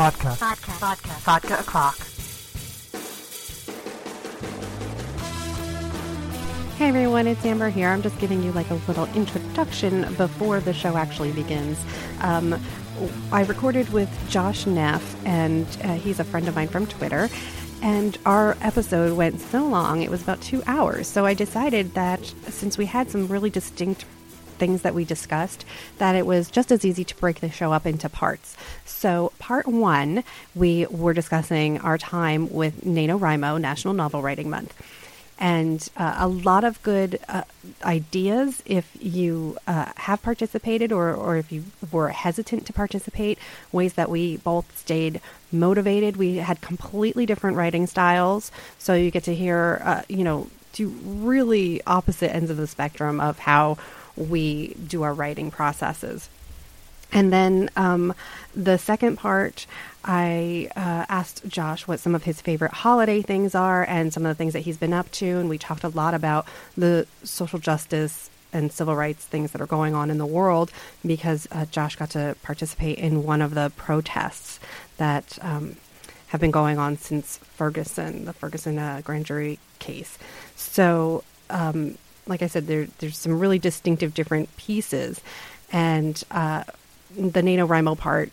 Vodka. Vodka. Vodka. Vodka o'clock. Hey everyone, it's Amber here. I'm just giving you like a little introduction before the show actually begins. Um, I recorded with Josh Neff, and uh, he's a friend of mine from Twitter. And our episode went so long, it was about two hours. So I decided that since we had some really distinct things that we discussed, that it was just as easy to break the show up into parts. So, part one, we were discussing our time with NaNoWriMo, National Novel Writing Month and uh, a lot of good uh, ideas if you uh, have participated or, or if you were hesitant to participate, ways that we both stayed motivated. We had completely different writing styles, so you get to hear, uh, you know, two really opposite ends of the spectrum of how we do our writing processes. And then um, the second part, I uh, asked Josh what some of his favorite holiday things are and some of the things that he's been up to. And we talked a lot about the social justice and civil rights things that are going on in the world because uh, Josh got to participate in one of the protests that um, have been going on since Ferguson, the Ferguson uh, grand jury case. So, um, like I said, there, there's some really distinctive different pieces. And uh, the NaNoWriMo part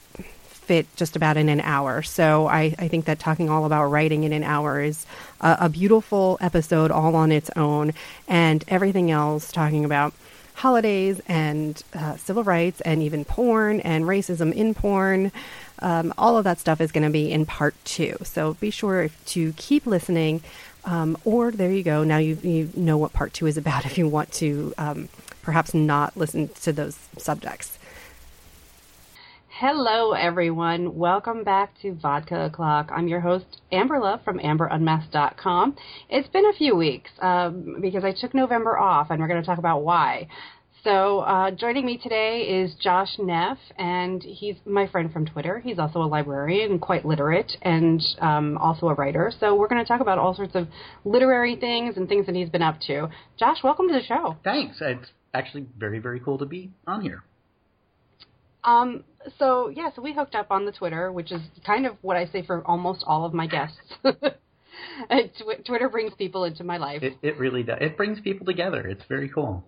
fit just about in an hour. So I, I think that talking all about writing in an hour is a, a beautiful episode all on its own, and everything else talking about holidays and uh, civil rights and even porn and racism in porn. Um, all of that stuff is going to be in part two. So be sure to keep listening. Um, or there you go. Now you, you know what part two is about if you want to um, perhaps not listen to those subjects. Hello, everyone. Welcome back to Vodka O'Clock. I'm your host, Amber Love from AmberUnmasked.com. It's been a few weeks um, because I took November off, and we're going to talk about why. So, uh, joining me today is Josh Neff, and he's my friend from Twitter. He's also a librarian and quite literate, and um, also a writer. So, we're going to talk about all sorts of literary things and things that he's been up to. Josh, welcome to the show. Thanks. It's actually very, very cool to be on here. Um, so yeah, so we hooked up on the Twitter, which is kind of what I say for almost all of my guests. Twitter brings people into my life. It, it really does. It brings people together. It's very cool.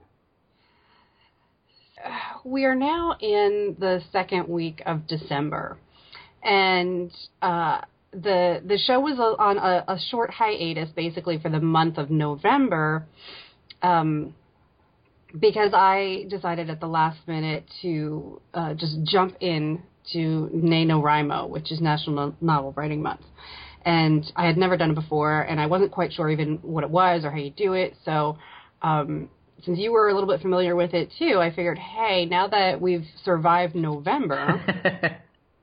We are now in the second week of December, and uh, the the show was on a, a, short hiatus, basically for the month of November. Um, because I decided at the last minute to uh, just jump in to NaNoWriMo, which is National Novel Writing Month. And I had never done it before, and I wasn't quite sure even what it was or how you do it. So, um, since you were a little bit familiar with it too, I figured, hey, now that we've survived November,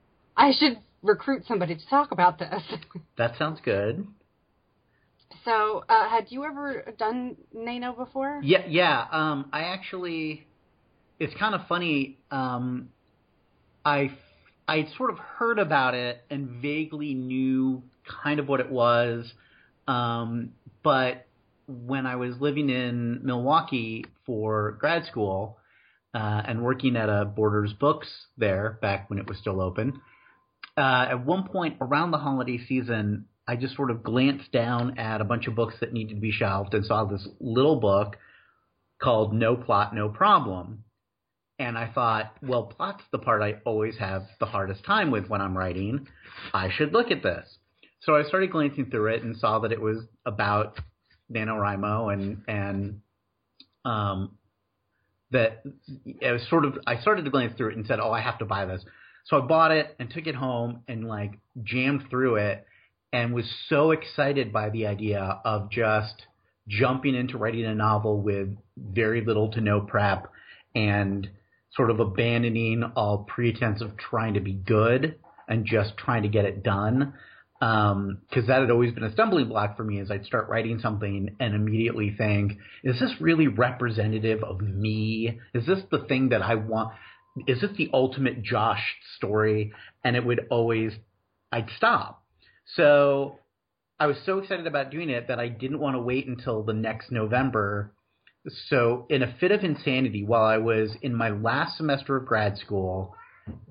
I should recruit somebody to talk about this. that sounds good. So, uh, had you ever done Nano before? Yeah, yeah. Um, I actually, it's kind of funny. Um, I I sort of heard about it and vaguely knew kind of what it was, um, but when I was living in Milwaukee for grad school uh, and working at a Borders Books there back when it was still open, uh, at one point around the holiday season, I just sort of glanced down at a bunch of books that needed to be shelved and saw this little book called No Plot, No Problem. And I thought, well, plot's the part I always have the hardest time with when I'm writing. I should look at this. So I started glancing through it and saw that it was about NaNoWriMo and, and, um, that it was sort of, I started to glance through it and said, oh, I have to buy this. So I bought it and took it home and like jammed through it and was so excited by the idea of just jumping into writing a novel with very little to no prep and sort of abandoning all pretense of trying to be good and just trying to get it done. Um, cause that had always been a stumbling block for me as I'd start writing something and immediately think, is this really representative of me? Is this the thing that I want? Is this the ultimate Josh story? And it would always, I'd stop so I was so excited about doing it that I didn't want to wait until the next November. So, in a fit of insanity, while I was in my last semester of grad school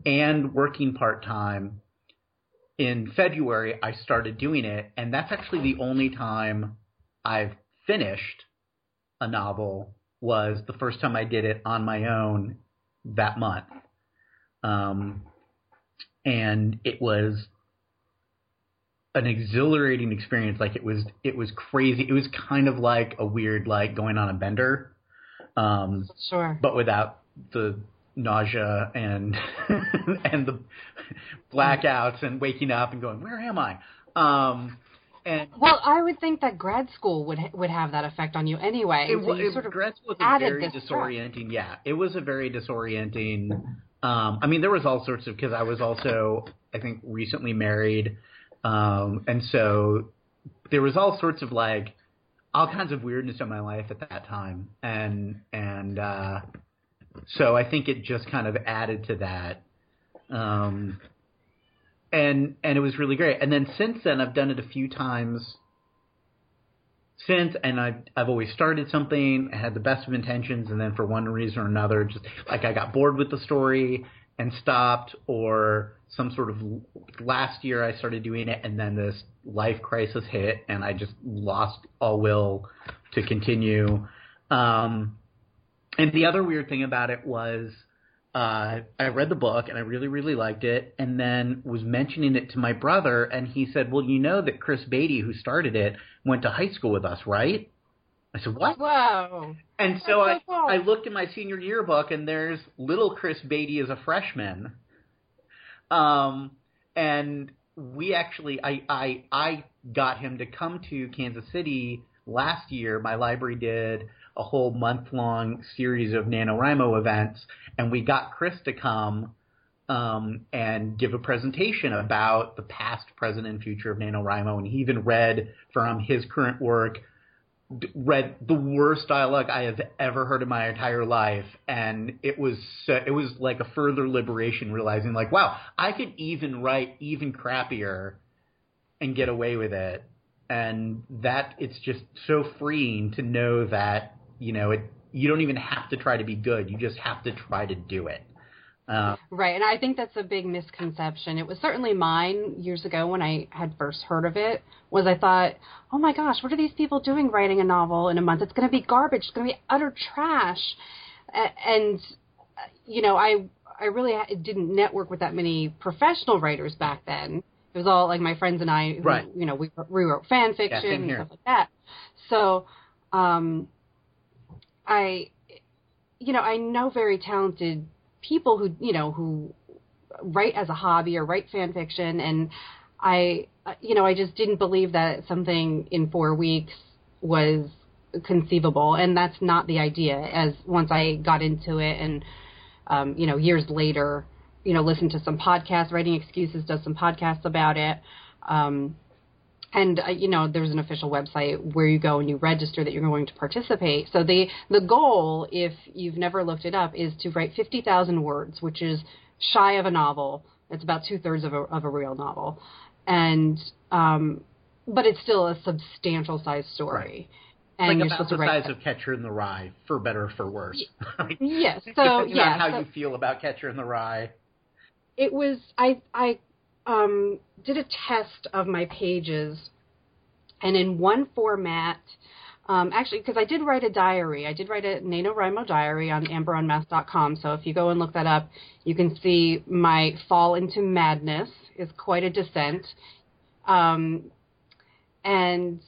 and working part time, in February, I started doing it, and that's actually the only time I've finished a novel. Was the first time I did it on my own that month, um, and it was an exhilarating experience. Like it was, it was crazy. It was kind of like a weird, like going on a bender, um, Sure. but without the nausea and and the blackouts and waking up and going, where am I? Um, and Well, I would think that grad school would would have that effect on you anyway. it, so you it, sort of grad school was very disorienting. Yeah, it was a very disorienting. Um, I mean, there was all sorts of because I was also, I think, recently married, um, and so there was all sorts of like all kinds of weirdness in my life at that time, and and uh, so I think it just kind of added to that. Um, and and it was really great. And then since then, I've done it a few times since, and I've I've always started something, I had the best of intentions, and then for one reason or another, just like I got bored with the story and stopped, or some sort of last year I started doing it, and then this life crisis hit, and I just lost all will to continue. Um, and the other weird thing about it was uh, I read the book and I really, really liked it, and then was mentioning it to my brother, and he said, "Well, you know that Chris Baty, who started it, went to high school with us, right?" I said, "What?" Wow! And so That's I, cool. I looked in my senior yearbook, and there's little Chris Baty as a freshman. Um, and we actually, I, I, I got him to come to Kansas City last year. My library did a whole month long series of NaNoWriMo events, and we got Chris to come um, and give a presentation about the past, present, and future of NaNoWriMo. And he even read from his current work read the worst dialogue I have ever heard in my entire life, and it was it was like a further liberation, realizing like, wow, I could even write even crappier and get away with it, and that it's just so freeing to know that you know it. You don't even have to try to be good; you just have to try to do it. Uh, Right, and I think that's a big misconception. It was certainly mine years ago when I had first heard of it. Was I thought, oh my gosh, what are these people doing writing a novel in a month? It's going to be garbage. It's going to be utter trash. And you know, I I really didn't network with that many professional writers back then. It was all like my friends and I, who, Right. you know, we we wrote fan fiction and stuff like that. So, um, I, you know, I know very talented people who you know who write as a hobby or write fan fiction and i you know i just didn't believe that something in four weeks was conceivable and that's not the idea. As once i got into it and um you know years later you know listened to some podcasts writing excuses does some podcasts about it um and uh, you know there's an official website where you go and you register that you're going to participate. So the the goal if you've never looked it up is to write 50,000 words which is shy of a novel. It's about two thirds of a, of a real novel. And um but it's still a substantial size story. And like about the size of Catcher in the Rye, for better or for worse. Yes. So yeah on how so- you feel about Catcher in the Rye. it was I I um, did a test of my pages, and in one format, um, actually because I did write a diary, I did write a NaNoWriMo diary on AmberUnmasked.com. So if you go and look that up, you can see my fall into madness is quite a descent, um, and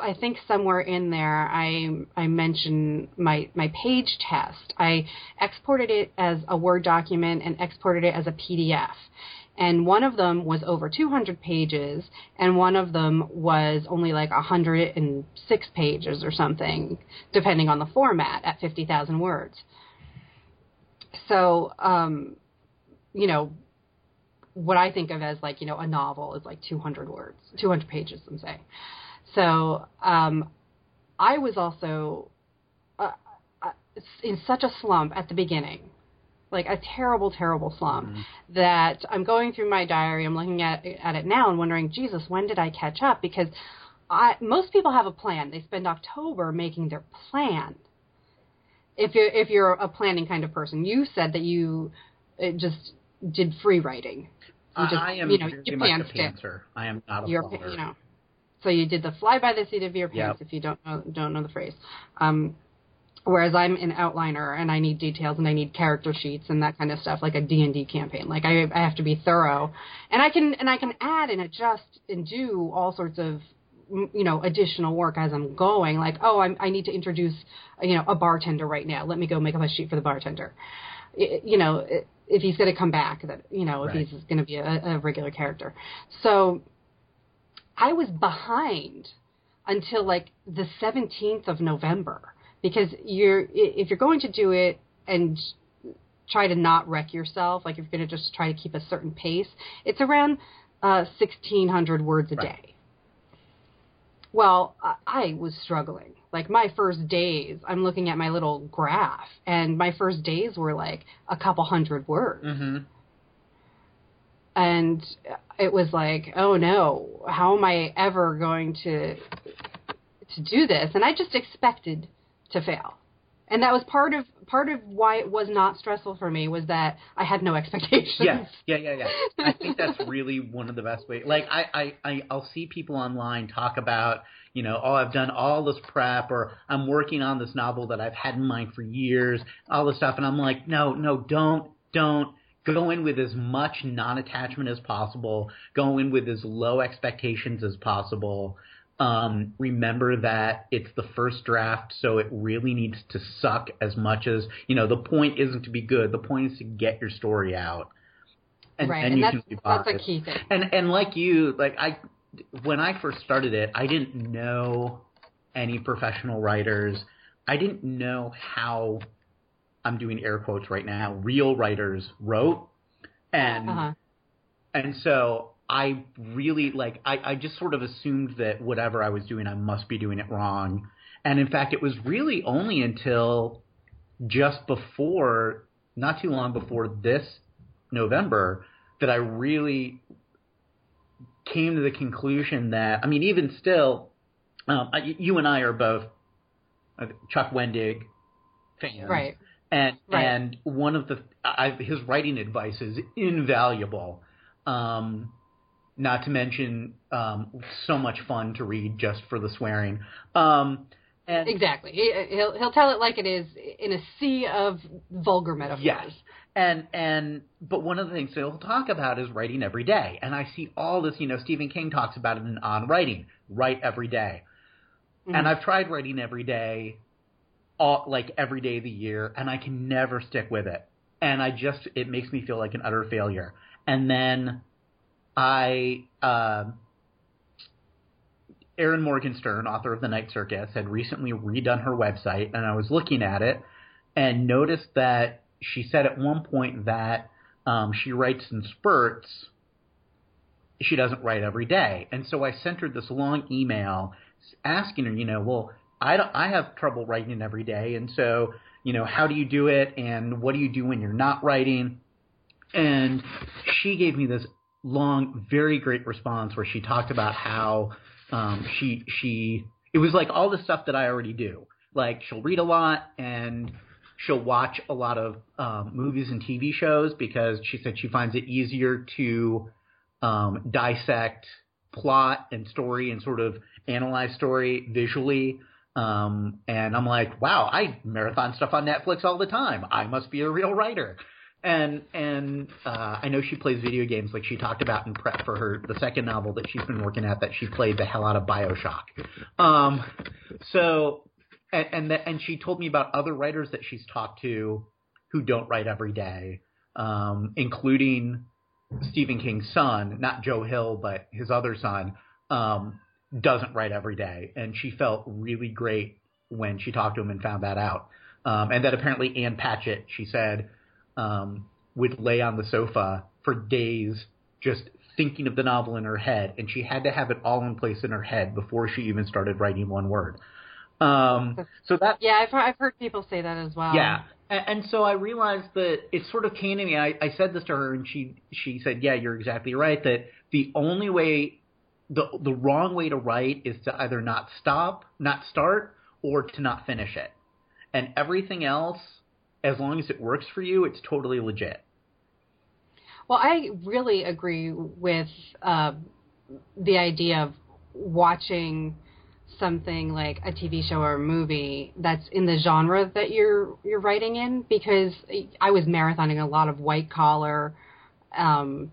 I think somewhere in there I I mentioned my my page test. I exported it as a Word document and exported it as a PDF. And one of them was over 200 pages, and one of them was only like 106 pages or something, depending on the format, at 50,000 words. So, um, you know, what I think of as like, you know, a novel is like 200 words, 200 pages, I'm saying. So um, I was also uh, uh, in such a slump at the beginning, like a terrible, terrible slump, that I'm going through my diary. I'm looking at at it now and wondering, Jesus, when did I catch up? Because I, most people have a plan. They spend October making their plan. If you're if you're a planning kind of person, you said that you uh, just did free writing. I, just, I am you know, you much a pantsed it. pantser. I am not a You're, you know, so you did the fly by the seat of your pants. Yep. If you don't know, don't know the phrase. Um, whereas I'm an outliner and I need details and I need character sheets and that kind of stuff, like a D and D campaign. Like I, I have to be thorough, and I can and I can add and adjust and do all sorts of you know additional work as I'm going. Like oh, I'm, I need to introduce you know a bartender right now. Let me go make up a sheet for the bartender. I- you know if he's going to come back, that you know if Right. he's going to be a, a regular character. So I was behind until like the 17th of November because you're if you're going to do it and try to not wreck yourself, like if you're going to just try to keep a certain pace, it's around uh, 1600 words a Right. day. Well, I, I was struggling. Like my first days, I'm looking at my little graph, and my first days were like a couple hundred words hmm and it was like, oh no, how am I ever going to to do this? And I just expected to fail. And that was part of part of why it was not stressful for me was that I had no expectations. Yes, yeah, yeah, yeah. I think that's really one of the best ways. Like I, I, I, I'll see people online talk about, you know, oh, I've done all this prep, or I'm working on this novel that I've had in mind for years, all this stuff, and I'm like, no, no, don't, don't. Go in with as much non-attachment as possible. Go in with as low expectations as possible. Um, remember that it's the first draft, so it really needs to suck as much as you know. The point isn't to be good. The point is to get your story out, and, right. and, And, you that's can be that's a key thing. And and like you, like I, when I first started it, I didn't know any professional writers. I didn't know how I'm doing air quotes right now. Real writers wrote, and Uh-huh. and so I really like I, I just sort of assumed that whatever I was doing I must be doing it wrong. And in fact it was really only until just before not too long before this November that I really came to the conclusion that I mean even still um, I, you and I are both uh, Chuck Wendig fans Right. and Right. and one of the I, his writing advice is invaluable. Um, not to mention um, so much fun to read just for the swearing. Um, and Exactly. He, he'll he'll tell it like it is in a sea of vulgar metaphors. Yes. And and but one of the things that he'll talk about is writing every day. And I see all this, you know, Stephen King talks about it in On Writing, write every day. Mhm. And I've tried writing every day, all like every day of the year, and I can never stick with it. And I just it makes me feel like an utter failure. And then I um Erin Morgenstern, author of The Night Circus, had recently redone her website, and I was looking at it and noticed that she said at one point that um, she writes in spurts. She doesn't write every day, and so I sent her this long email asking her, you know, well, I don't, I have trouble writing every day, and so you know, how do you do it, and what do you do when you're not writing? And she gave me this long, very great response where she talked about how um, she she it was like all the stuff that I already do. Like she'll read a lot and she'll watch a lot of um, movies and TV shows because she said she finds it easier to um, dissect plot and story and sort of analyze story visually. Um, and I'm like, wow, I marathon stuff on Netflix all the time. I must be a real writer. And and uh, I know she plays video games, like she talked about in prep for her the second novel that she's been working at. That she played the hell out of Bioshock. Um, so and and, the, and she told me about other writers that she's talked to who don't write every day, um, including Stephen King's son, not Joe Hill, but his other son, um, doesn't write every day, and she felt really great when she talked to him and found that out. Um, and that apparently Ann Patchett, she said, um, would lay on the sofa for days just thinking of the novel in her head, and she had to have it all in place in her head before she even started writing one word. Um, so that Yeah, I've heard, I've heard people say that as well. yeah, and, and so I realized that it sort of came to me. I, I said this to her, and she she said, "Yeah, you're exactly right. That the only way, the the wrong way to write is to either not stop, not start, or to not finish it. And everything else, as long as it works for you, it's totally legit." Well, I really agree with uh, the idea of watching something like a TV show or a movie that's in the genre that you're you're writing in because I was marathoning a lot of white collar um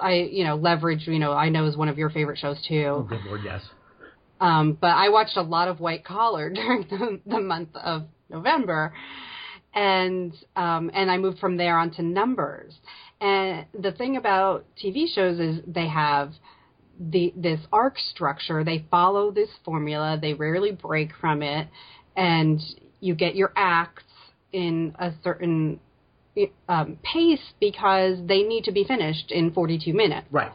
I you know leverage you know I know is one of your favorite shows too. Oh, good lord, yes. Um, but I watched a lot of white collar during the, the month of November, and um, and I moved from there onto numbers. And the thing about TV shows is they have the this arc structure. They follow this formula. They rarely break from it, and you get your acts in a certain um, pace because they need to be finished in 42 minutes. Right.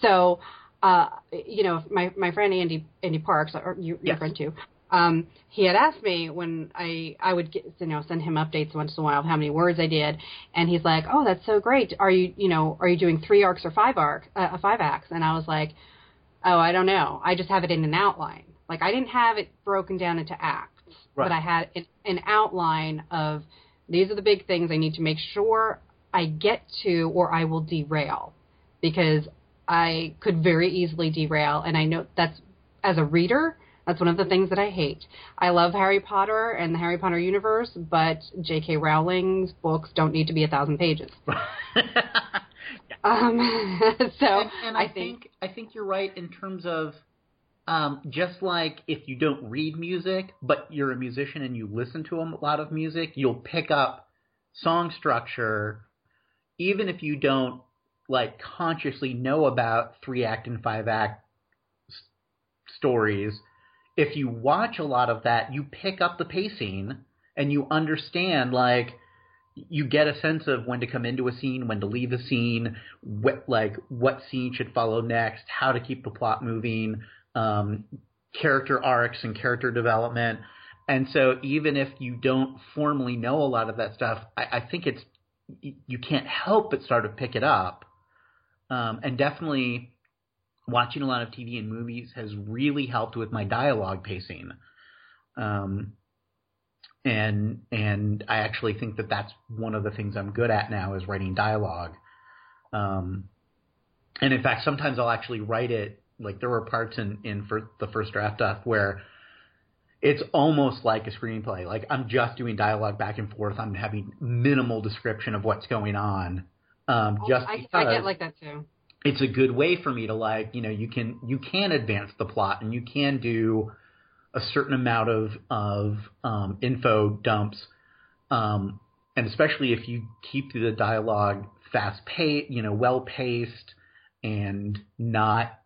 So, uh, you know, my my friend Andy Andy Parks, or you, your Yes. friend too, um, he had asked me when I I would get you know send him updates once in a while of how many words I did, and he's like, oh, that's so great. Are you you know are you doing three arcs or five arc uh, five acts? And I was like, oh, I don't know. I just have it in an outline. Like I didn't have it broken down into acts, Right. but I had an, an outline of these are the big things I need to make sure I get to, or I will derail because I could very easily derail. And I know that's as a reader, that's one of the things that I hate. I love Harry Potter and the Harry Potter universe, but J.K. Rowling's books don't need to be a thousand pages. Um, so and, and I, I think, I think you're right in terms of um, just like if you don't read music, but you're a musician and you listen to a lot of music, you'll pick up song structure, even if you don't like consciously know about three act and five act s- stories. If you watch a lot of that, you pick up the pacing and you understand like you get a sense of when to come into a scene, when to leave a scene, what like what scene should follow next, how to keep the plot moving, um, character arcs and character development. And so even if you don't formally know a lot of that stuff, I, I think it's you can't help but start to pick it up. Um, and definitely watching a lot of TV and movies has really helped with my dialogue pacing. Um, and and I actually think that that's one of the things I'm good at now is writing dialogue. Um, and in fact, sometimes I'll actually write it like there were parts in in for the first draft stuff where it's almost like a screenplay. Like I'm just doing dialogue back and forth. I'm having minimal description of what's going on. Um, just I, because I get like that too. It's a good way for me to like you know you can you can advance the plot and you can do a certain amount of of um, info dumps um, and especially if you keep the dialogue fast paced you know well paced and not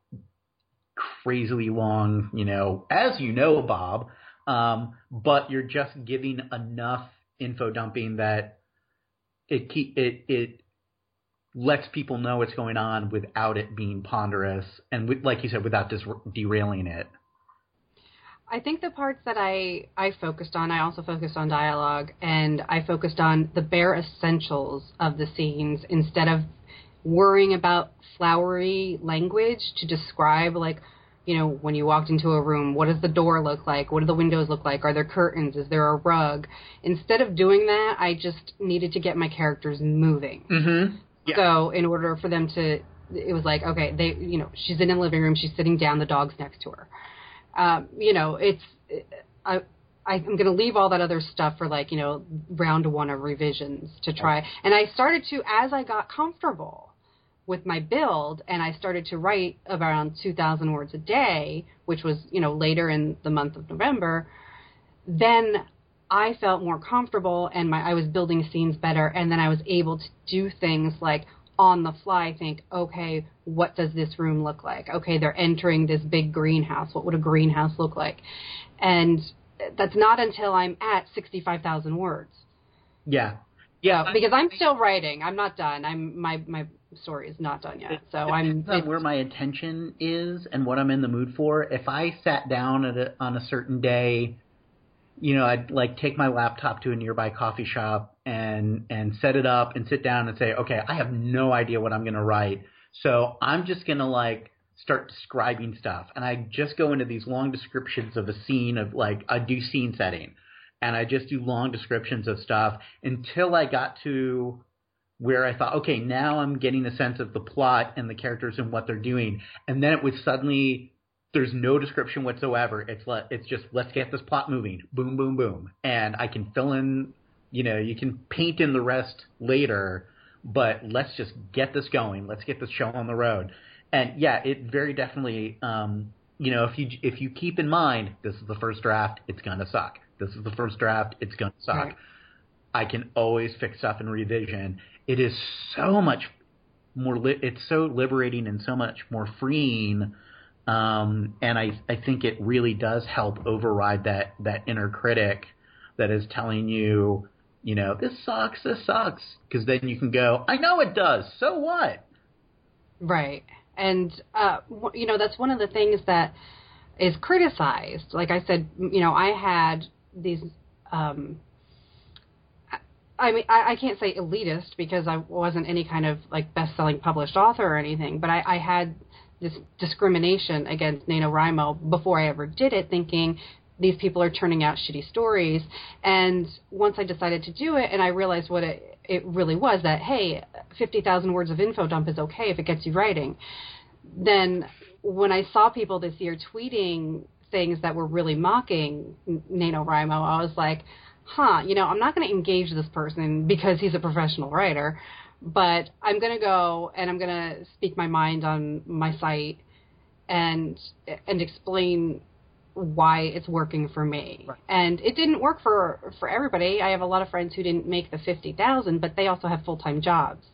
crazily long you know as you know bob um, but you're just giving enough info dumping that it keep it it lets people know what's going on without it being ponderous and with, like you said without dis- derailing it. I think the parts that I I focused on, I also focused on dialogue, and I focused on the bare essentials of the scenes instead of worrying about flowery language to describe like you know when you walked into a room what does the door look like? What do the windows look like? Are there curtains? Is there a rug? Instead of doing that i just needed to get my characters moving. Mm-hmm. Yeah. so in order for them to, it was like, okay, they, you know, she's in the living room, she's sitting down, the dog's next to her. Um, you know, it's, I, I'm going to leave all that other stuff for like, you know, round one of revisions to try. And I started to, as I got comfortable with my build and I started to write around 2,000 words a day, which was, you know, later in the month of November, then I felt more comfortable and my I was building scenes better and then I was able to do things like on the fly think, okay, what does this room look like? Okay, they're entering this big greenhouse. What would a greenhouse look like? And that's not until I'm at 65,000 words. yeah yeah So, because I'm still writing. I'm not done. I'm my my story is not done yet. So it I'm on where my attention is and what I'm in the mood for. If I sat down at a, on a certain day, you know, I'd like take my laptop to a nearby coffee shop and and set it up and sit down and say, okay, I have no idea what I'm going to write, so I'm just going to like start describing stuff, and I just go into these long descriptions of a scene of like I do scene setting, and I just do long descriptions of stuff until I got to where I thought, okay, now I'm getting a sense of the plot and the characters and what they're doing, and then it was suddenly there's no description whatsoever. It's let it's just let's get this plot moving, boom, boom, boom, and I can fill in, you know, you can paint in the rest later, but let's just get this going. Let's get this show on the road, and yeah, it very definitely, um, you know, if you if you keep in mind this is the first draft, it's gonna suck. This is the first draft, it's gonna suck. Right. I can always fix stuff in revision. It is so much more. Li- it's so liberating and so much more freeing. Um, and I, I think it really does help override that, that inner critic that is telling you, you know, this sucks, this sucks. Because then you can go, I know it does. So what? Right. And, uh, you know, that's one of the things that is criticized. Like I said, you know, I had these, um, I- mean, I, I can't say elitist because I wasn't any kind of like best-selling published author or anything, but I, I had this discrimination against NaNoWriMo before I ever did it, thinking these people are turning out shitty stories. And once I decided to do it, and I realized what it it really was that hey, fifty thousand words of info dump is okay if it gets you writing. Then when I saw people this year tweeting things that were really mocking NaNoWriMo, I was like, huh, you know, I'm not going to engage this person because he's a professional writer, but I'm going to go and I'm going to speak my mind on my site and and explain why it's working for me. Right. And it didn't work for for everybody. I have a lot of friends who didn't make the 50,000, but they also have full-time jobs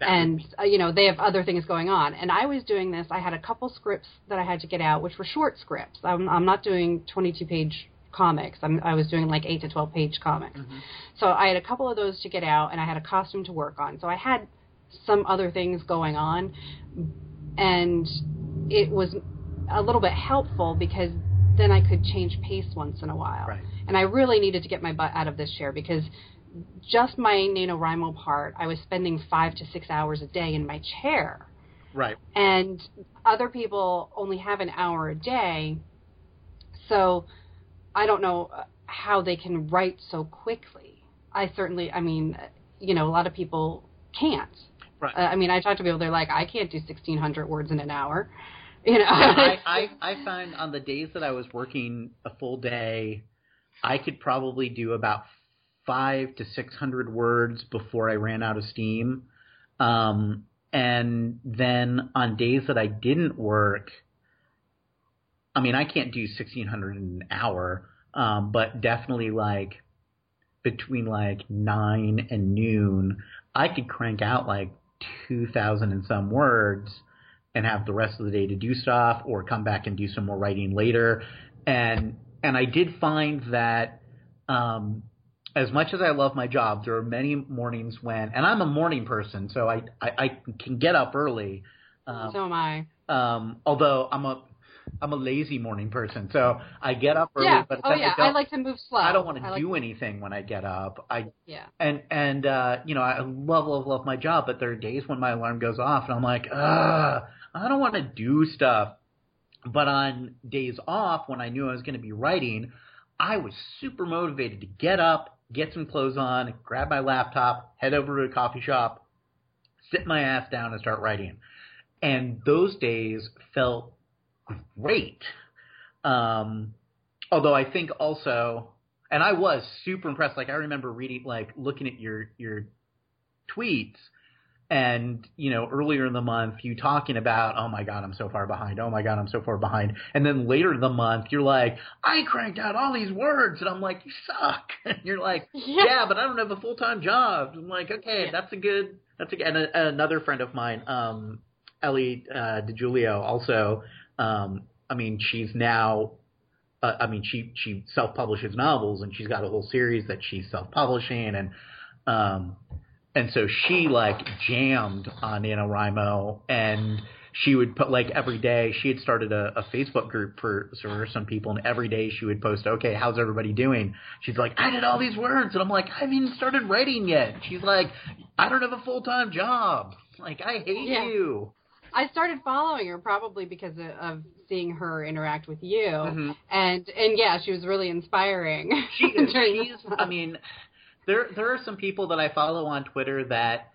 and uh, you know they have other things going on and i was doing this i had a couple scripts that i had to get out which were short scripts i'm, I'm not doing 22 page comics I'm, i was doing like 8 to 12 page comics mm-hmm. so i had a couple of those to get out and i had a costume to work on so i had some other things going on and it was a little bit helpful because then i could change pace once in a while Right. and i really needed to get my butt out of this chair because just my NaNoWriMo part, I was spending five to six hours a day in my chair. Right. And other people only have an hour a day. So I don't know uh, how they can write so quickly. I certainly, I mean, you know, a lot of people can't. Right. Uh, I mean, I talk to people, they're like, I can't do 1,600 words in an hour. You know, I, I, I find on the days that I was working a full day, I could probably do about five to six hundred words before I ran out of steam. Um, and then on days that I didn't work, I mean, I can't do sixteen hundred in an hour, um, but definitely like between like nine and noon, I could crank out like two thousand and some words and have the rest of the day to do stuff or come back and do some more writing later. And and I did find that um as much as I love my job, there are many mornings when and I'm a morning person, so I I, I can get up early. Um, so am I. um although I'm a I'm a lazy morning person, so I get up early, yeah. but Oh, yeah. I, I like to move slow. I don't want to like- do anything when I get up. I Yeah. and and uh, you know I love love love my job, but there are days when my alarm goes off and I'm like, Ugh, I don't want to do stuff. But on days off, when I knew I was going to be writing, I was super motivated to get up, get some clothes on, grab my laptop, head over to a coffee shop, sit my ass down, and start writing. And those days felt great. Um, although I think also, and I was super impressed. Like I remember reading, like looking at your your tweets, and you know earlier in the month you talking about, oh my god, I'm so far behind. Oh my god, I'm so far behind. And then later in the month you're like, I cranked out all these words, and I'm like, you suck. And you're like, Yeah. yeah, but I don't have a full time job. I'm like, okay, Yeah. that's a good. That's a. And a, another friend of mine, um, Ellie uh, DiGiulio, also. Um, I mean, she's now. Uh, I mean, she she self publishes novels, and she's got a whole series that she's self publishing, and um, and so she like jammed on NaNoWriMo, and she would put like every day. She had started a, a Facebook group for for some people, and every day she would post, "Okay, how's everybody doing?" She's like, "I did all these words," and I'm like, "I haven't even started writing yet." She's like, "I don't have a full time job." Like, I hate Yeah. you. I started following her probably because of, of seeing her interact with you, Mhm. and and yeah, she was really inspiring. She is. She's. I mean, there there are some people that I follow on Twitter that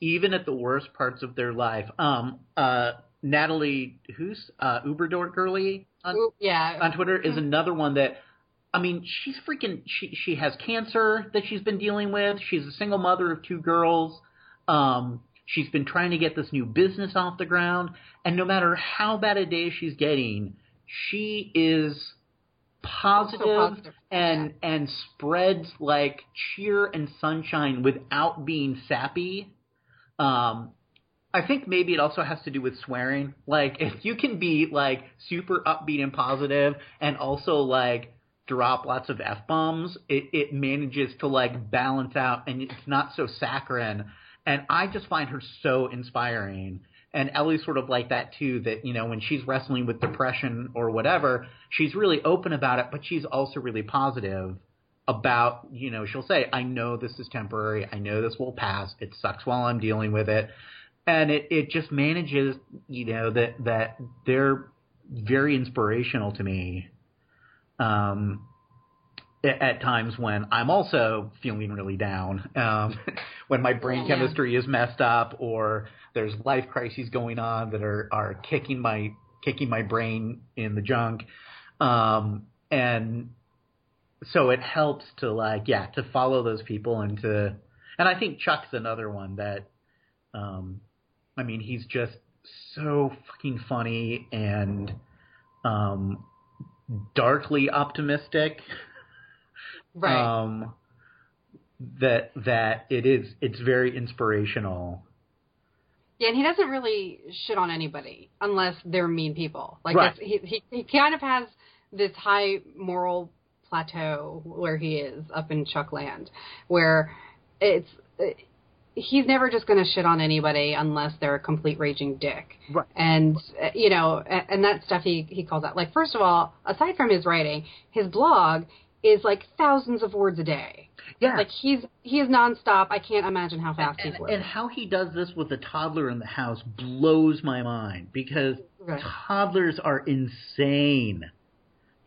even at the worst parts of their life. Um, uh, Natalie, who's uh, Uber Girly on, yeah. on Twitter, is another one that. I mean, she's freaking. She she has cancer that she's been dealing with. She's a single mother of two girls. Um, she's been trying to get this new business off the ground, and no matter how bad a day she's getting, she is positive, positive, and and spreads like cheer and sunshine without being sappy. Um, I think maybe it also has to do with swearing. Like if you can be like super upbeat and positive and also like drop lots of f bombs, it it manages to like balance out and it's not so saccharine. And I just find her so inspiring. And Ellie's sort of like that too. That you know when she's wrestling with depression or whatever, she's really open about it, but she's also really positive about you know she'll say i know this is temporary i know this will pass it sucks while i'm dealing with it and it it just manages you know that that they're very inspirational to me um at, times when i'm also feeling really down um when my brain Yeah. chemistry is messed up or there's life crises going on that are are kicking my kicking my brain in the junk um and so it helps to like yeah to follow those people and to and I think Chuck's another one that um I mean he's just so fucking funny and um darkly optimistic right. um that that it is it's very inspirational Yeah, and he doesn't really shit on anybody unless they're mean people. Like Right. he, he he kind of has this high moral plateau where he is up in Chuckland, where it's he's never just going to shit on anybody unless they're a complete raging dick. Right. And you know, and that stuff he he calls out. Like first of all, aside from his writing, his blog is like thousands of words a day. yeah Like he's he is nonstop. I can't imagine how fast and, he's working. and how he does this with a toddler in the house blows my mind because Right. toddlers are insane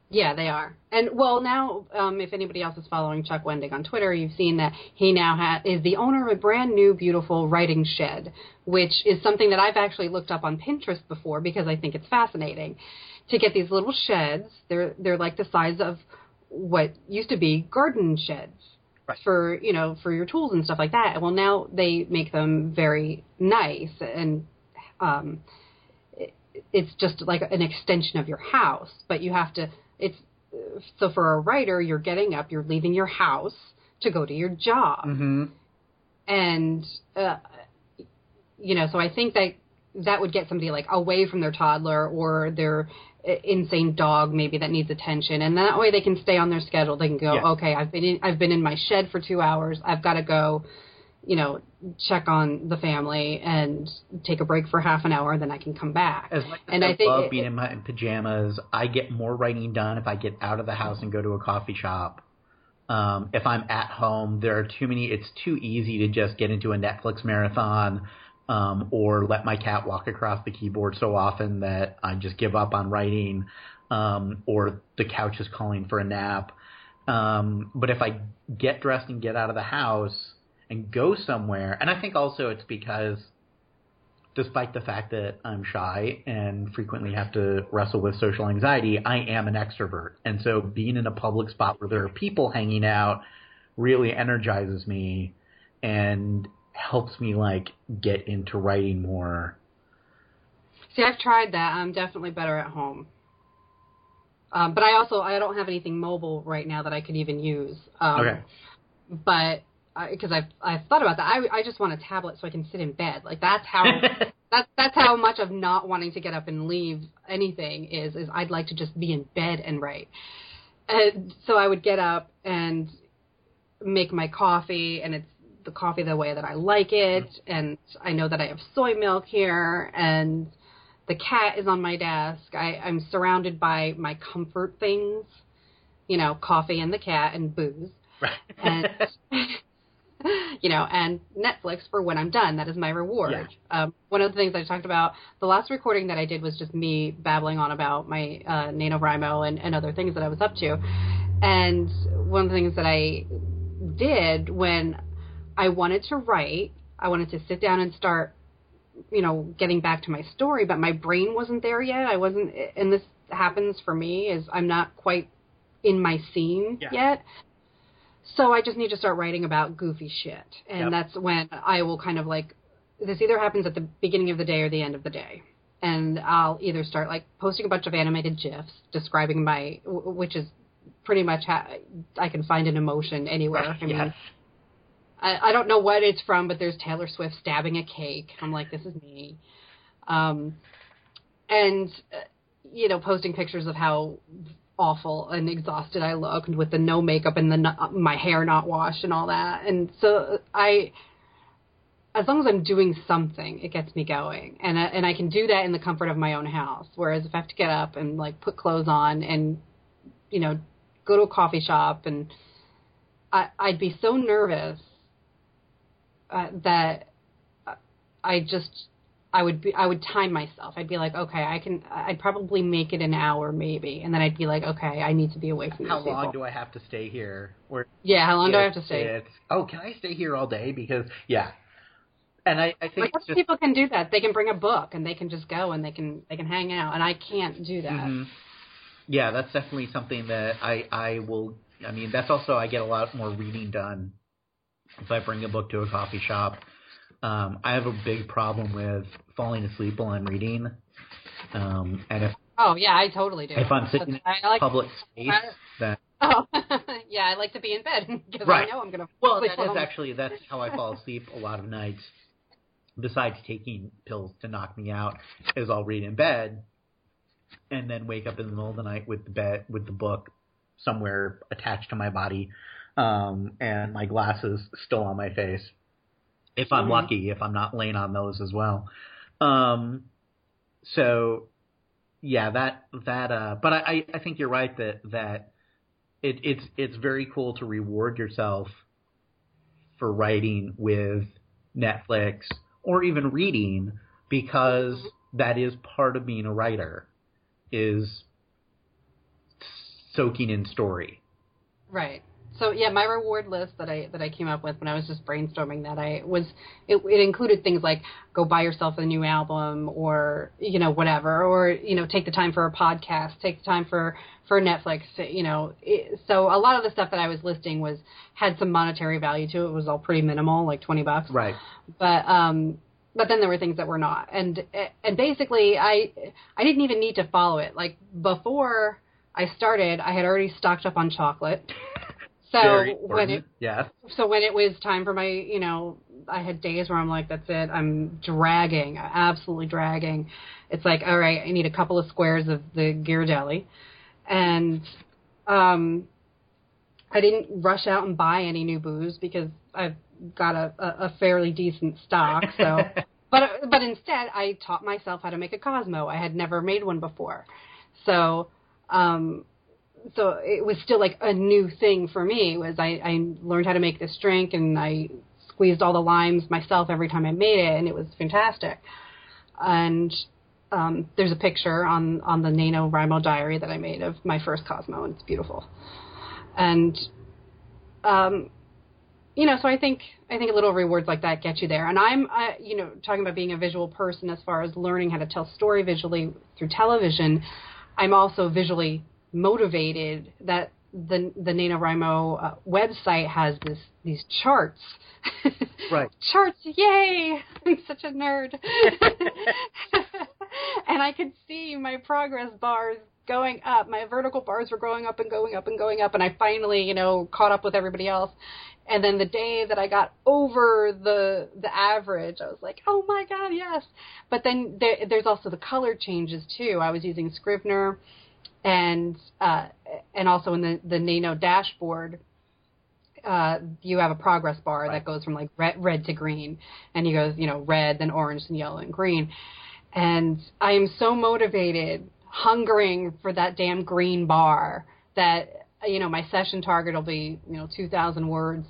Yeah, they are. And well, now um, if anybody else is following Chuck Wendig on Twitter, you've seen that he now ha- is the owner of a brand new, beautiful writing shed, which is something that I've actually looked up on Pinterest before because I think it's fascinating. To get these little sheds, they're they're like the size of what used to be garden sheds Right. for you know for your tools and stuff like that. Well, now they make them very nice and. Um, it- it's just like an extension of your house, but you have to. It's so for a writer, you're getting up, you're leaving your house to go to your job, mm-hmm. and uh, you know, so I think that that would get somebody like away from their toddler or their insane dog maybe that needs attention, and that way they can stay on their schedule. They can go, Yeah. okay, I've been in, I've been in my shed for two hours, I've got to go. You know, check on the family and take a break for half an hour, then I can come back. As much as And I, I think love it- being in my pajamas, I get more writing done if I get out of the house and go to a coffee shop. Um, if I'm at home, there are too many. It's too easy to just get into a Netflix marathon um, or let my cat walk across the keyboard so often that I just give up on writing, um, or the couch is calling for a nap. Um, but if I get dressed and get out of the house and go somewhere, and I think also it's because despite the fact that I'm shy and frequently have to wrestle with social anxiety, I am an extrovert. And so being in a public spot where there are people hanging out really energizes me and helps me like get into writing more. See, I've tried that. I'm definitely better at home. Um, but I also I don't have anything mobile right now that I could even use. Um, Okay. But because I've I've thought about that, I I just want a tablet so I can sit in bed. Like that's how that's that's how much of not wanting to get up and leave anything is. Is I'd like to just be in bed and write. And so I would get up and make my coffee, and it's the coffee the way that I like it, and I know that I have soy milk here, and the cat is on my desk. I, I'm surrounded by my comfort things, you know, coffee and the cat and booze, and you know, and Netflix for when I'm done. That is my reward. Yeah. Um, one of the things I talked about, the last recording that I did was just me babbling on about my uh, NaNoWriMo and, and other things that I was up to. And one of the things that I did when I wanted to write, I wanted to sit down and start, you know, getting back to my story, but my brain wasn't there yet. I wasn't, and this happens for me is I'm not quite in my scene Yeah. yet. So I just need to start writing about goofy shit. And Yep. that's when I will kind of like this either happens at the beginning of the day or the end of the day. And I'll either start like posting a bunch of animated gifs describing my which is pretty much how I can find an emotion anywhere. I mean, yes. I, I don't know what it's from, but there's Taylor Swift stabbing a cake. I'm like, this is me. Um, and uh, you know, posting pictures of how awful and exhausted I looked with the no makeup and the no, my hair not washed and all that. And so I, as long as I'm doing something, it gets me going, and I, and I can do that in the comfort of my own house. Whereas if I have to get up and like put clothes on and you know go to a coffee shop and I, I'd be so nervous uh, that I just I would be I would time myself. I'd be like, okay, I can. I'd probably make it an hour maybe, and then I'd be like, okay, I need to be away from How people. long do I have to stay here? Or yeah, how long do I have to stay? Oh, can I stay here all day? Because yeah, and I, I think just people can do that. They can bring a book and they can just go and they can they can hang out, and I can't do that. Mhm. Yeah, that's definitely something that I I will. I mean, that's also I get a lot more reading done if I bring a book to a coffee shop. Um, I have a big problem with falling asleep while I'm reading, um, and if Oh yeah, I totally do. if I'm sitting in I like. public space, I- then Oh yeah, I like to be in bed because Right. I know I'm gonna. well, sleep that is actually that's how I fall asleep a lot of nights. Besides taking pills to knock me out, is I'll read in bed, and then wake up in the middle of the night with the bed with the book somewhere attached to my body, um, and my glasses still on my face. If I'm Mhm. lucky, if I'm not laying on those as well. Um, so yeah, that that uh, but I I I think you're right that that it it's it's very cool to reward yourself for writing with Netflix or even reading because that is part of being a writer is soaking in story. Right. So yeah, my reward list that I that I came up with when I was just brainstorming that I was it, it included things like go buy yourself a new album or you know whatever or you know take the time for a podcast, take the time for for Netflix, you know. It, so a lot of the stuff that I was listing was had some monetary value to it. It was all pretty minimal, like 20 bucks. Right. But um but then there were things that were not. And and basically I I didn't even need to follow it. Like before I started, I had already stocked up on chocolate. So when it yes. so when it was time for my you know I had days where I'm like that's it I'm dragging absolutely dragging. It's like all right I need a couple of squares of the Ghirardelli, and um I didn't rush out and buy any new booze because I've got a, a, a fairly decent stock. So, but but instead, I taught myself how to make a Cosmo. I had never made one before, so um, so it was still like a new thing for me. Was I, I learned how to make this drink and I squeezed all the limes myself every time I made it, and it was fantastic. And um, there's a picture on on the NaNoWriMo diary that I made of my first Cosmo, and it's beautiful. And um, you know, so I think I think little rewards like that get you there. And I'm, uh, you know, talking about being a visual person as far as learning how to tell story visually through television. I'm also visually motivated that the the NaNoWriMo uh, website has this these charts. Right. charts, yay! I'm such a nerd. and I could see my progress bars going up. My vertical bars were going up and going up and going up, and I finally, you know, caught up with everybody else. And then the day that I got over the the average, I was like, "Oh my god, yes!" But then there, there's also the color changes too. I was using Scrivener, and uh, and also in the the Nano dashboard, uh, you have a progress bar Right. that goes from like red, red to green, and he goes, you know, red, then orange, then yellow, and green. And I am so motivated, hungering for that damn green bar that you know my session target will be you know 2,000 words,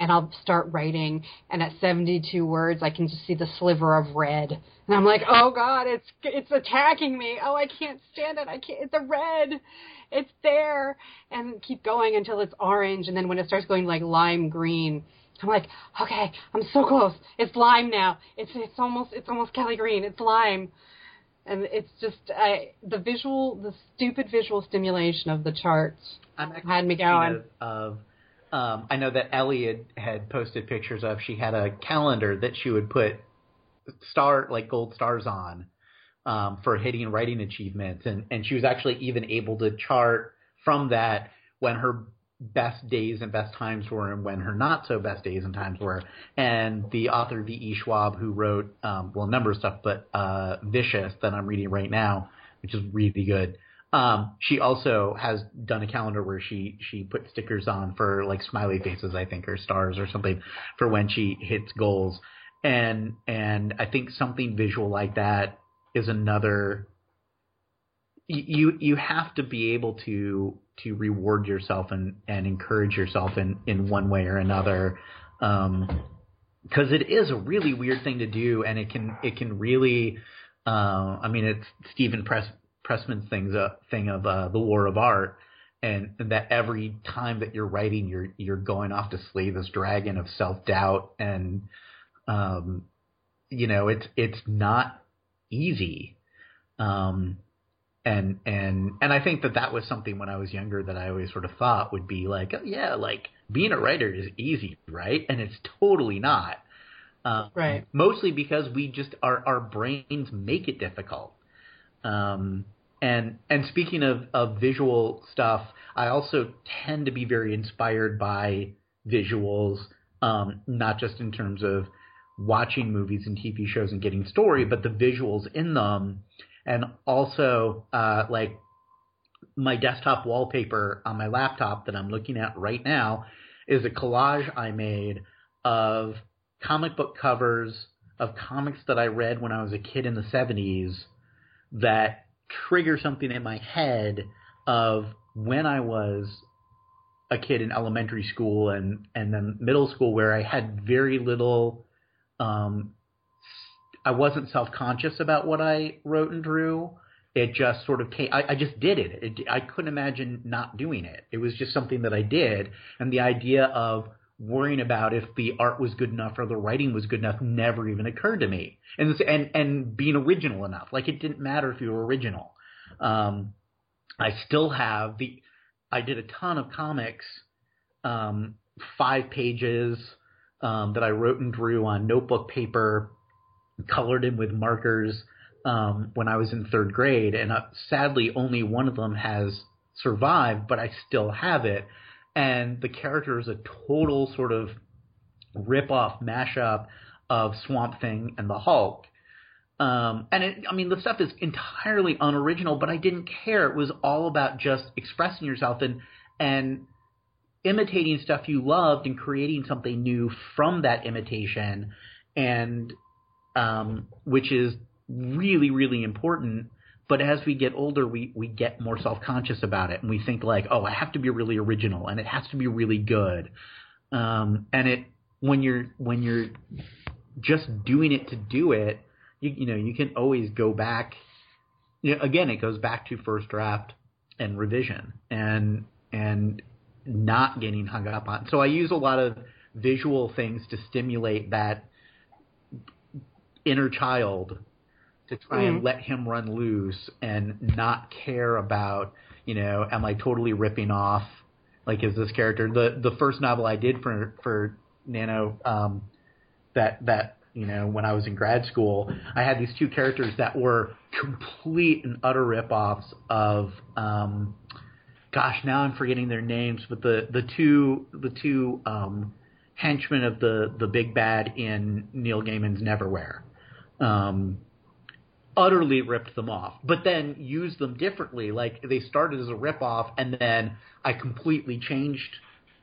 and I'll start writing, and at 72 words I can just see the sliver of red, and I'm like, oh god, it's it's attacking me. Oh, I can't stand it. I can't. It's a red. It's there, and keep going until it's orange, and then when it starts going like lime green, I'm like, okay, I'm so close. It's lime now. It's it's almost it's almost Kelly Green. It's lime, and it's just I, the visual, the stupid visual stimulation of the charts I'm had me going. Of, of um, I know that Ellie had, had posted pictures of. She had a calendar that she would put star like gold stars on um, for hitting writing achievements, and and she was actually even able to chart from that when her best days and best times were and when her not so best days and times were. And the author V.E. Schwab, who wrote um, well a number of stuff, but uh, Vicious that I'm reading right now, which is really good. Um, she also has done a calendar where she she put stickers on for like smiley faces, I think, or stars or something for when she hits goals. And and I think something visual like that is another. You you have to be able to to reward yourself and and encourage yourself in in one way or another. Um, because it is a really weird thing to do, and it can it can really, uh, I mean, it's Stephen Press Pressman's things uh, thing of uh, the war of art, and, and that every time that you're writing, you're you're going off to slay this dragon of self doubt, and um, you know, it's it's not easy. Um, and and and I think that that was something when I was younger that I always sort of thought would be like, oh, yeah, like being a writer is easy, right? And it's totally not. Um, Right. Mostly because we just our our brains make it difficult. Um, and and speaking of of visual stuff, I also tend to be very inspired by visuals, um, not just in terms of watching movies and TV shows and getting story, but the visuals in them, and also uh, like my desktop wallpaper on my laptop that I'm looking at right now is a collage I made of comic book covers of comics that I read when I was a kid in the 70s that trigger something in my head of when I was a kid in elementary school and and then middle school where I had very little um I wasn't self-conscious about what I wrote and drew. It just sort of came. I, I just did it. it. I couldn't imagine not doing it. It was just something that I did, and the idea of worrying about if the art was good enough or the writing was good enough never even occurred to me. And and and being original enough, like it didn't matter if you were original. Um, I still have the. I did a ton of comics, um, five pages um, that I wrote and drew on notebook paper, colored in with markers um, when I was in third grade, and uh, sadly, only one of them has survived, but I still have it. And the character is a total sort of rip-off mashup of Swamp Thing and the Hulk. Um, and it, I mean, the stuff is entirely unoriginal, but I didn't care. It was all about just expressing yourself and and imitating stuff you loved and creating something new from that imitation, and um, which is really, really important. But as we get older, we, we get more self conscious about it, and we think like, oh, I have to be really original, and it has to be really good. Um, and it when you're when you're just doing it to do it, you you know you can always go back. You know, again, it goes back to first draft and revision, and and not getting hung up on. So I use a lot of visual things to stimulate that inner child to try and let him run loose and not care about, you know, am I totally ripping off like is this character? The the first novel I did for for Nano um that that you know when I was in grad school I had these two characters that were complete and utter rip-offs of um gosh now I'm forgetting their names but the the two the two um henchmen of the the big bad in Neil Gaiman's Neverwhere. Um utterly ripped them off, but then used them differently. Like they started as a rip off, and then I completely changed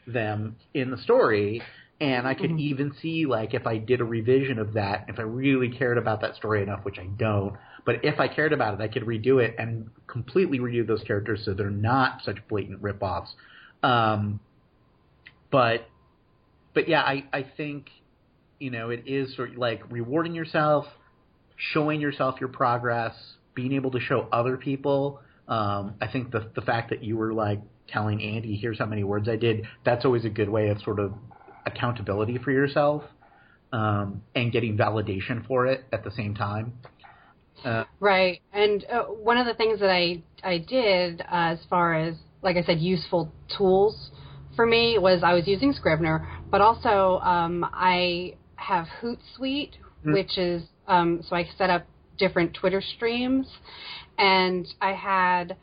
them in the story. And I could Mhm. even see, like, if I did a revision of that, if I really cared about that story enough, which I don't, but if I cared about it, I could redo it and completely redo those characters so they're not such blatant rip-offs. Um, but, but yeah, I, I think, you know, it is sort of like rewarding yourself, showing yourself your progress, being able to show other people. Um, I think the the fact that you were like telling Andy, "Here's how many words I did," that's always a good way of sort of accountability for yourself um, and getting validation for it at the same time. Uh, Right, and uh, one of the things that I I did uh, as far as like I said, useful tools for me was I was using Scrivener, but also um, I have Hootsuite, Mm. which is um, so I set up different Twitter streams, and I had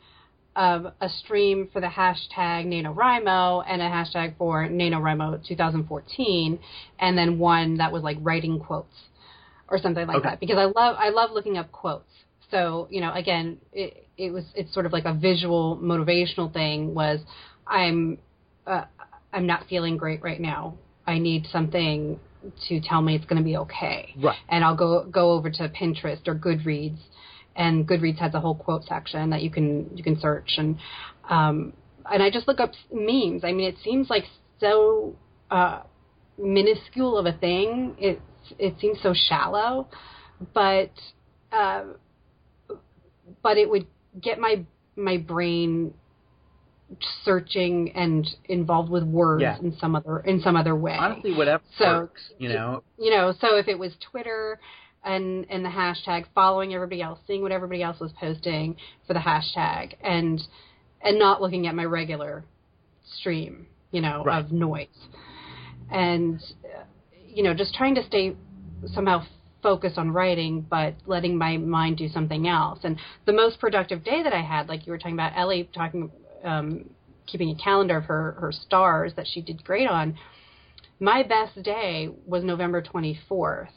um, a stream for the hashtag NaNoWriMo and a hashtag for NaNoWriMo 2014, and then one that was like writing quotes or something like Okay. that because I love I love looking up quotes. So you know, again, it, it was it's sort of like a visual motivational thing. Was I'm uh, I'm not feeling great right now. I need something to tell me it's going to be okay. Right. And I'll go go over to Pinterest or Goodreads, and Goodreads has a whole quote section that you can you can search and um, and I just look up memes. I mean, it seems like so uh, minuscule of a thing. It it seems so shallow, but uh, but it would get my my brain searching and involved with words Yeah. in some other in some other way. honestly, whatever So- works, you know. you know, so if it was Twitter and and the hashtag following everybody else, seeing what everybody else was posting for the hashtag and and not looking at my regular stream, you know, Right. of noise. And you know, just trying to stay somehow focused on writing but letting my mind do something else. And the most productive day that I had, like you were talking about Ellie talking um keeping a calendar of her her stars that she did great on my best day was November 24th,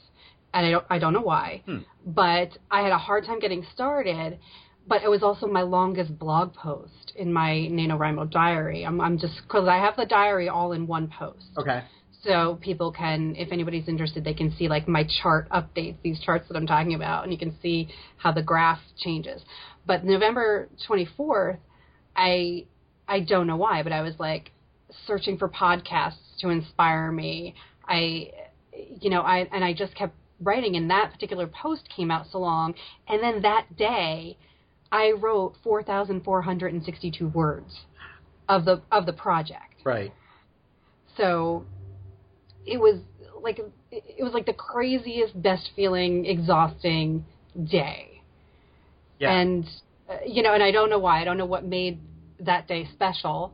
and I don't I don't know why, Hmm. but I had a hard time getting started. But it was also my longest blog post in my NaNoWriMo diary. I'm, I'm just because I have the diary all in one post, Okay. so people can, if anybody's interested, they can see like my chart updates, these charts that I'm talking about, and you can see how the graph changes. But November 24th, I I don't know why, but I was like searching for podcasts to inspire me. I you know, I and I just kept writing and that particular post came out so long and then that day I wrote 4462 words of the of the project. Right. So it was like it was like the craziest, best feeling, exhausting day. Yeah. And uh, you know, and I don't know why. I don't know what made that day special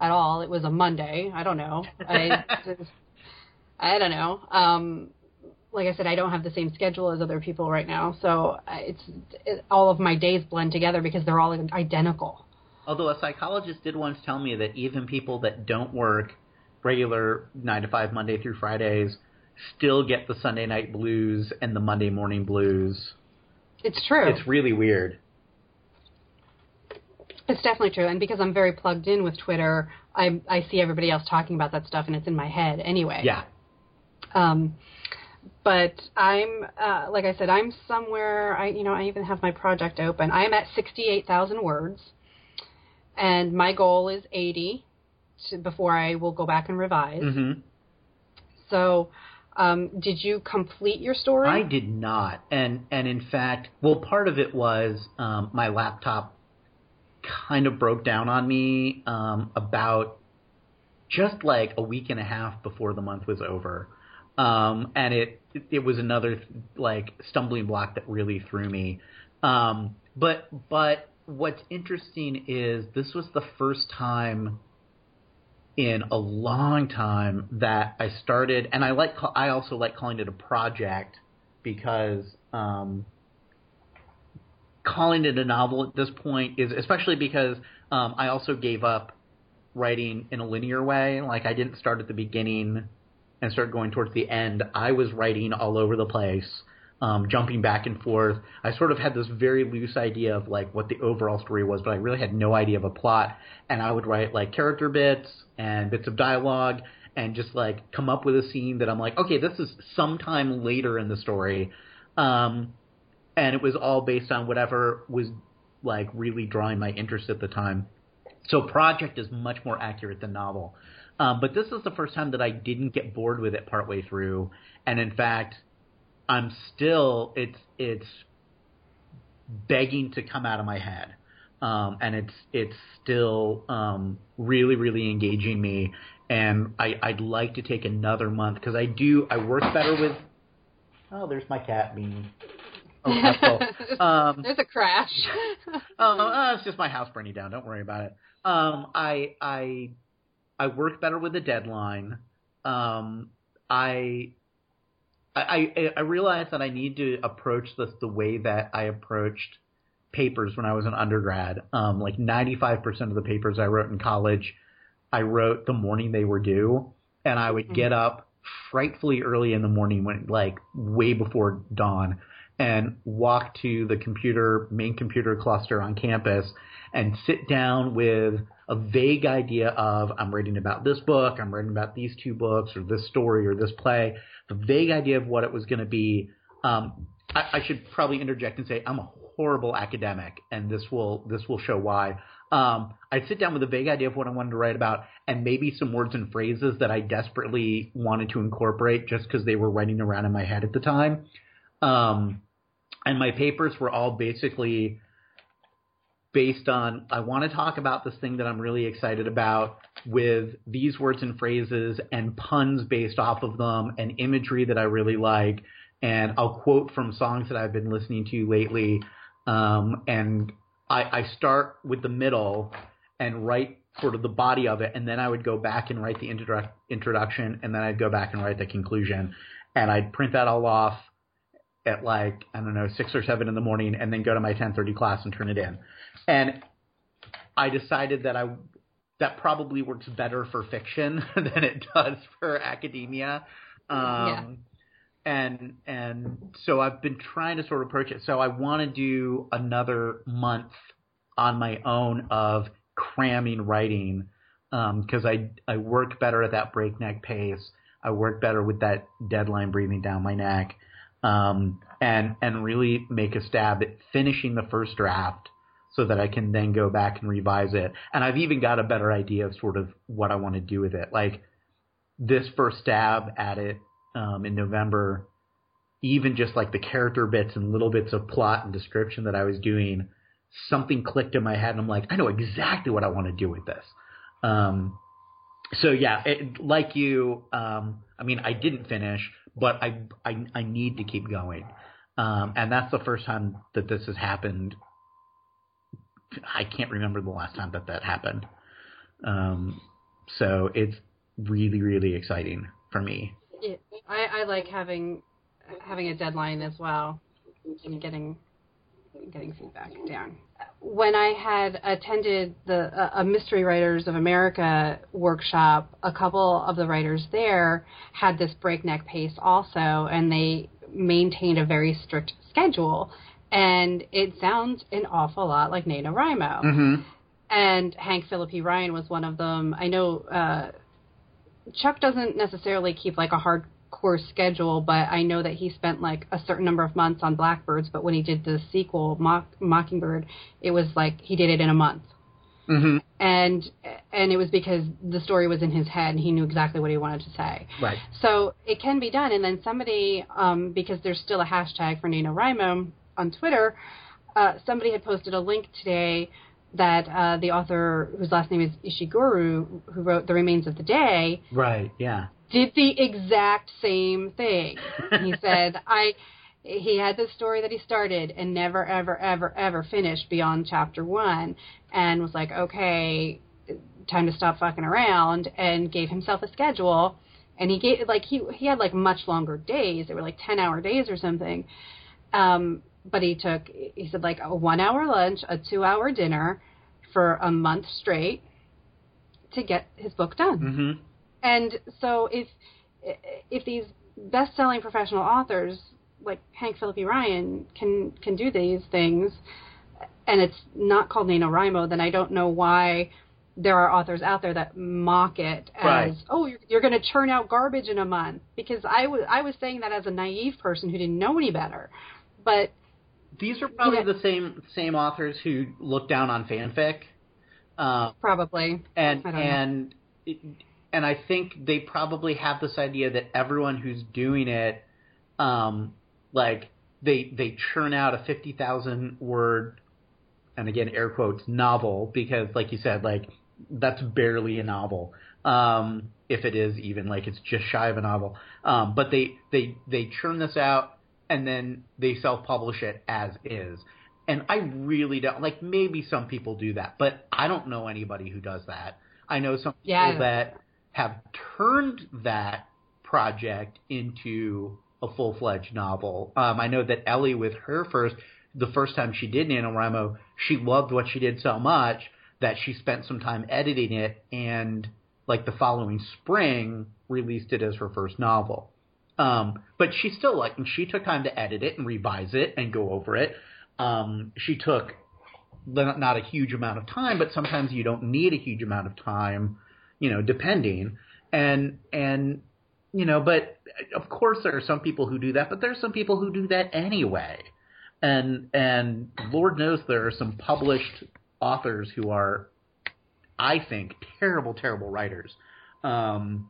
at all. It was a Monday. I don't know. I just, I don't know. Um like I said, I don't have the same schedule as other people right now, so it's it, all of my days blend together because they're all identical. Although a psychologist did once tell me that even people that don't work regular nine to five Monday through Fridays still get the Sunday night blues and the Monday morning blues. It's true. It's really weird. It's definitely true, and because I'm very plugged in with Twitter, I I see everybody else talking about that stuff, and it's in my head anyway. Yeah. Um, but I'm uh, like I said, I'm somewhere. I you know I even have my project open. I'm at sixty-eight thousand words, and my goal is eighty to, before I will go back and revise. Mm-hmm. So, um, did you complete your story? I did not, and and in fact, well, part of it was um, my laptop kind of broke down on me um, about just like a week and a half before the month was over, um, and it it was another like stumbling block that really threw me. Um, but but what's interesting is this was the first time in a long time that I started, and I like I also like calling it a project because um, calling it a novel at this point is especially because um, I also gave up writing in a linear way. Like I didn't start at the beginning and start going towards the end. I was writing all over the place, um, jumping back and forth. I sort of had this very loose idea of like what the overall story was, but I really had no idea of a plot. And I would write like character bits and bits of dialogue and just like come up with a scene that I'm like, okay, this is sometime later in the story. Um, and it was all based on whatever was like really drawing my interest at the time. So project is much more accurate than novel. Um, but this is the first time that I didn't get bored with it partway through, and in fact, I'm still it's it's begging to come out of my head. um, and it's it's still um, really really engaging me. And I, I'd like to take another month because I do I work better with. Oh, there's my cat being. Oh, that's cool. Um, There's a crash. Oh, uh, it's just my house burning down. Don't worry about it. Um, I I I work better with a deadline. Um, I I I I realize that I need to approach this the way that I approached papers when I was an undergrad. Um, like 95% of the papers I wrote in college, I wrote the morning they were due, and I would get up frightfully early in the morning when like way before dawn and walk to the computer main computer cluster on campus and sit down with a vague idea of I'm writing about this book, I'm writing about these two books or this story or this play, the vague idea of what it was going to be. Um, I, I should probably interject and say I'm a horrible academic, and this will this will show why. Um, I'd sit down with a vague idea of what I wanted to write about, and maybe some words and phrases that I desperately wanted to incorporate just because they were running around in my head at the time. Um, and my papers were all basically based on I want to talk about this thing that I'm really excited about with these words and phrases and puns based off of them and imagery that I really like. And I'll quote from songs that I've been listening to lately. Um, and I, I start with the middle and write sort of the body of it. And then I would go back and write the introdu- introduction. And then I'd go back and write the conclusion. And I'd print that all off at like I don't know six or seven in the morning, and then go to my ten thirty class and turn it in. And I decided that I that probably works better for fiction than it does for academia. Um, Yeah. And and so I've been trying to sort of approach it. So I want to do another month on my own of cramming writing because I I work better at that breakneck pace. I work better with that deadline breathing down my neck um, and and really make a stab at finishing the first draft so that I can then go back and revise it. And I've even got a better idea of sort of what I want to do with it. Like this first stab at it um, in November, even just like the character bits and little bits of plot and description that I was doing, something clicked in my head, and I'm like, I know exactly what I want to do with this. Um, so yeah, it, like you, um, I mean, I didn't finish, but I, I, I need to keep going. Um, and that's the first time that this has happened. I can't remember the last time that that happened. Um, so it's really, really exciting for me. It, I, I like having having a deadline as well and getting getting feedback down. When I had attended the a Mystery Writers of America workshop, a couple of the writers there had this breakneck pace also, and they maintained a very strict schedule. And it sounds an awful lot like NaNoWriMo Mm-hmm. and Hank Phillippi Ryan was one of them. I know uh, Chuck doesn't necessarily keep like a hardcore schedule, but I know that he spent like a certain number of months on Blackbirds. But when he did the sequel, Mock, Mockingbird, it was like he did it in a month, Mm-hmm. and and it was because the story was in his head and he knew exactly what he wanted to say. Right. So it can be done. And then somebody, um, because there's still a hashtag for NaNoWriMo on Twitter, uh, somebody had posted a link today that uh, the author, whose last name is Ishiguro, who wrote The Remains of the Day, Right. Yeah. Did the exact same thing. he said, I. He had this story that he started and never, ever, ever, ever finished beyond chapter one, and was like, okay, time to stop fucking around, and gave himself a schedule. And he gave like he he had like much longer days. They were like ten hour days or something. Um, but he took he said like a one hour lunch, a two hour dinner, for a month straight to get his book done. Mm-hmm. And so if if these best selling professional authors like Hank Phillippi Ryan can can do these things and it's not called NaNoWriMo, then I don't know why there are authors out there that mock it as Right. oh you're, you're going to churn out garbage in a month because I was I was saying that as a naive person who didn't know any better but These are probably the same same authors who look down on fanfic. Um, probably and I don't know. and it, and I think they probably have this idea that everyone who's doing it, um, like they they churn out a fifty thousand word and again air quotes novel because like you said like that's barely a novel um, if it is even like it's just shy of a novel. Um, but they they they churn this out and then they self publish it as is. And I really don't like maybe some people do that, but I don't know anybody who does that. I know some people Yeah. that have turned that project into a full fledged novel. Um, I know that Ellie with her first the first time she did NaNoWriMo, she loved what she did so much that she spent some time editing it and like the following spring released it as her first novel. Um, but she still like she took time to edit it and revise it and go over it. Um, she took not not a huge amount of time, but sometimes you don't need a huge amount of time, you know, depending. And and you know, but of course there are some people who do that, but there are some people who do that anyway. And and Lord knows there are some published authors who are, I think, terrible, terrible writers. Um,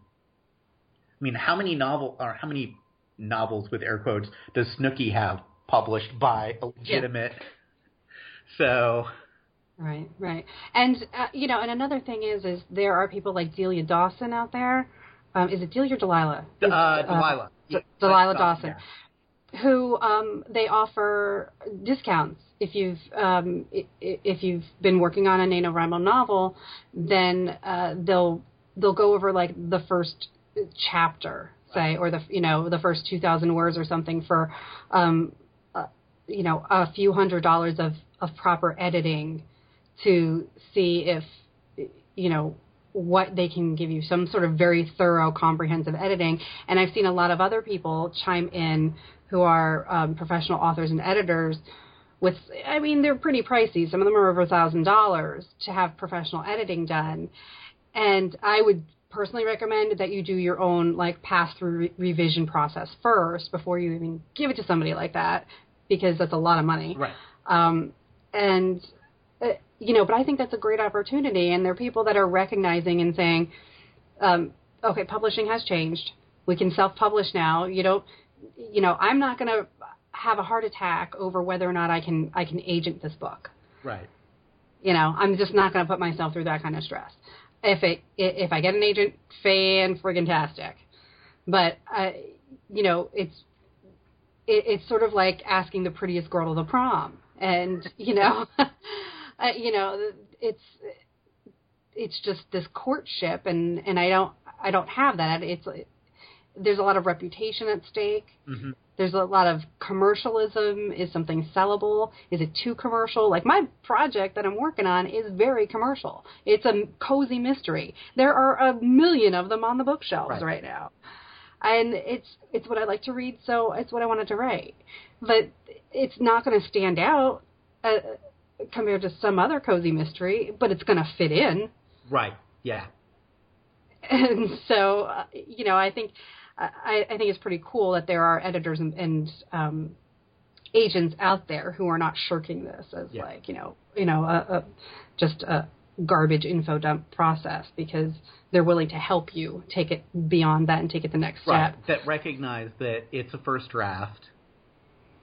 I mean, how many novel or how many novels with air quotes does Snooki have published by a legitimate? So Right, right. And uh, you know, and another thing is, is there are people like Delia Dawson out there. Um, is it Delia or Delilah? uh, Is- Delilah, D- Delilah Uh, Dawson. yeah. who um, they offer discounts if you've um, if you've been working on a NaNoWriMo novel, then uh, they'll they'll go over like the first chapter, say, or the you know the first two thousand words or something for um, uh, you know a few hundred dollars of of proper editing to see if you know what they can give you some sort of very thorough comprehensive editing. And i've seen a lot of other people chime in who are um, professional authors and editors with i mean they're pretty pricey. Some of them are over a thousand dollars to have professional editing done. And i would personally recommend that you do your own like pass through re- revision process first before you even give it to somebody like that because that's a lot of money. Right. um, and you know, but I think that's a great opportunity, and there are people that are recognizing and saying, um, okay, publishing has changed. We can self-publish now. You don't, you know, I'm not going to have a heart attack over whether or not I can I can agent this book. Right. You know, I'm just not going to put myself through that kind of stress. If it if I get an agent, fan friggin' tastic. But uh, you know, it's it, it's sort of like asking the prettiest girl to the prom, and you know, uh, you know, it's it's just this courtship, and and I don't I don't have that. It's there's a lot of reputation at stake. hmm There's a lot of commercialism. Is something sellable? Is it too commercial? Like my project that I'm working on is very commercial. It's a cozy mystery. There are a million of them on the bookshelves Right. right, now, and it's it's what I like to read, so it's what I wanted to write. But it's not going to stand out uh, compared to some other cozy mystery, but it's going to fit in Right. Yeah. and so uh, you know i think I, I think it's pretty cool that there are editors and, and um, agents out there who are not shirking this as Yeah. like you know you know a, a, just a garbage info dump process because they're willing to help you take it beyond that and take it the next Right. step. That recognize that it's a first draft,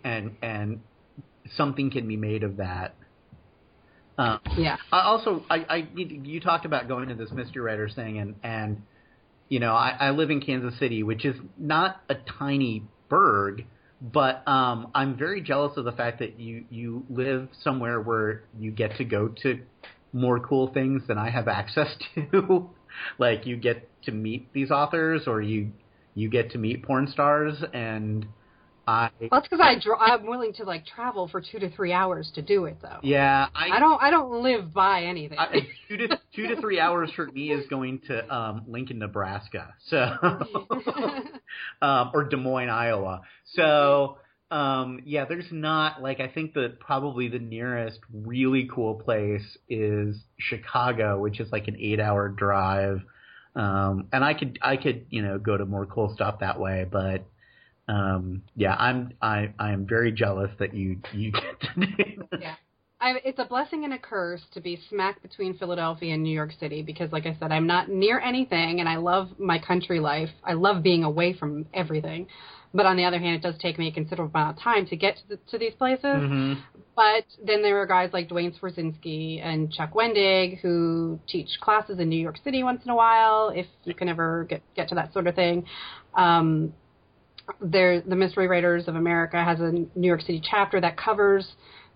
and and something can be made of that. Um, Yeah. I also, I, I you talked about going to this mystery writers thing, and and you know, I, I live in Kansas City, which is not a tiny burg, but um, I'm very jealous of the fact that you you live somewhere where you get to go to more cool things than I have access to. like you get to meet these authors, or you you get to meet porn stars, and I Well, it's because I dr- I'm willing to like travel for two to three hours to do it though. yeah I don't I don't live by anything. I, two to two to three hours for me is going to um, Lincoln, Nebraska, so um, or Des Moines, Iowa. So um, yeah, there's not like I think that probably the nearest really cool place is Chicago, which is like an eight-hour drive. Um, and I could I could you know go to more cool stuff that way, but um, yeah, I'm I I am very jealous that you you get to do that. yeah. I, it's a blessing and a curse to be smack between Philadelphia and New York City because, like I said, I'm not near anything, and I love my country life. I love being away from everything, But on the other hand, it does take me a considerable amount of time to get to, the, to these places. Mhm. But then there are guys like Duane Swierczynski and Chuck Wendig who teach classes in New York City once in a while, if you can ever get get to that sort of thing. Um, there, the Mystery Writers of America has a New York City chapter that covers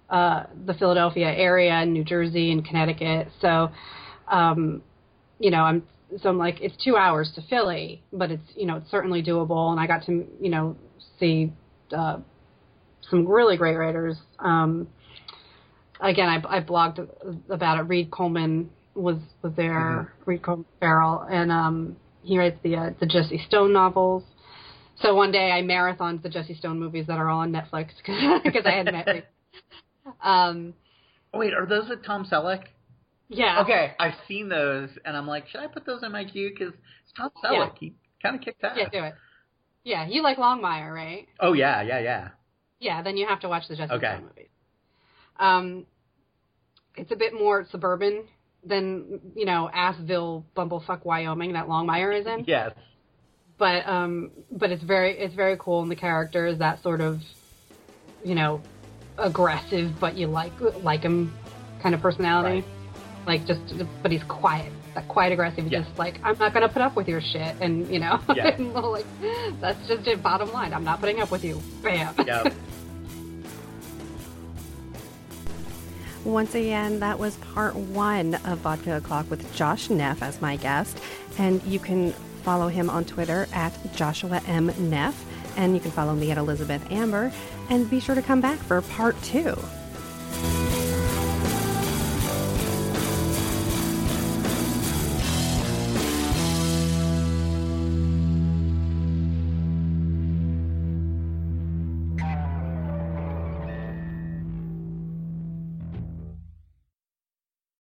uh, the Philadelphia area, and New Jersey, and Connecticut. So, um, you know, I'm so I'm like it's two hours to Philly, but it's you know it's certainly doable, and I got to you know see. Uh, some really great writers. Um, again, I, I blogged about it. Reed Coleman was was there. Reed Coleman Farrell, and um, he writes the uh, the Jesse Stone novels. So one day I marathoned the Jesse Stone movies that are all on Netflix because I had Netflix. Um, Wait, are those with Tom Selleck? yeah. Okay, I've seen those, and I'm like, should I put those in my queue? Because it's Tom Selleck. Yeah. He kind of kicked ass. Yeah, do it. Yeah, you like Longmire, right? Oh yeah, yeah, yeah. Yeah, then you have to watch the Jesse Okay. Stone movies. Um, it's a bit more suburban than you know Assville, Bumblefuck, Wyoming that Longmire is in. Yes. But um, but it's very it's very cool, and the character is that sort of, you know, aggressive but you like like him kind of personality. Like just, but he's quiet. That quiet aggressive. Yeah. Just like I'm not gonna put up with your shit, and you know, Yeah. and, like that's just it. Bottom line, I'm not putting up with you. Bam. Yep. Once again, that was part one of Vodka O'Clock with Josh Neff as my guest. And you can follow him on Twitter at Joshua M. Neff. And you can follow me at Elizabeth Amber. And be sure to come back for part two.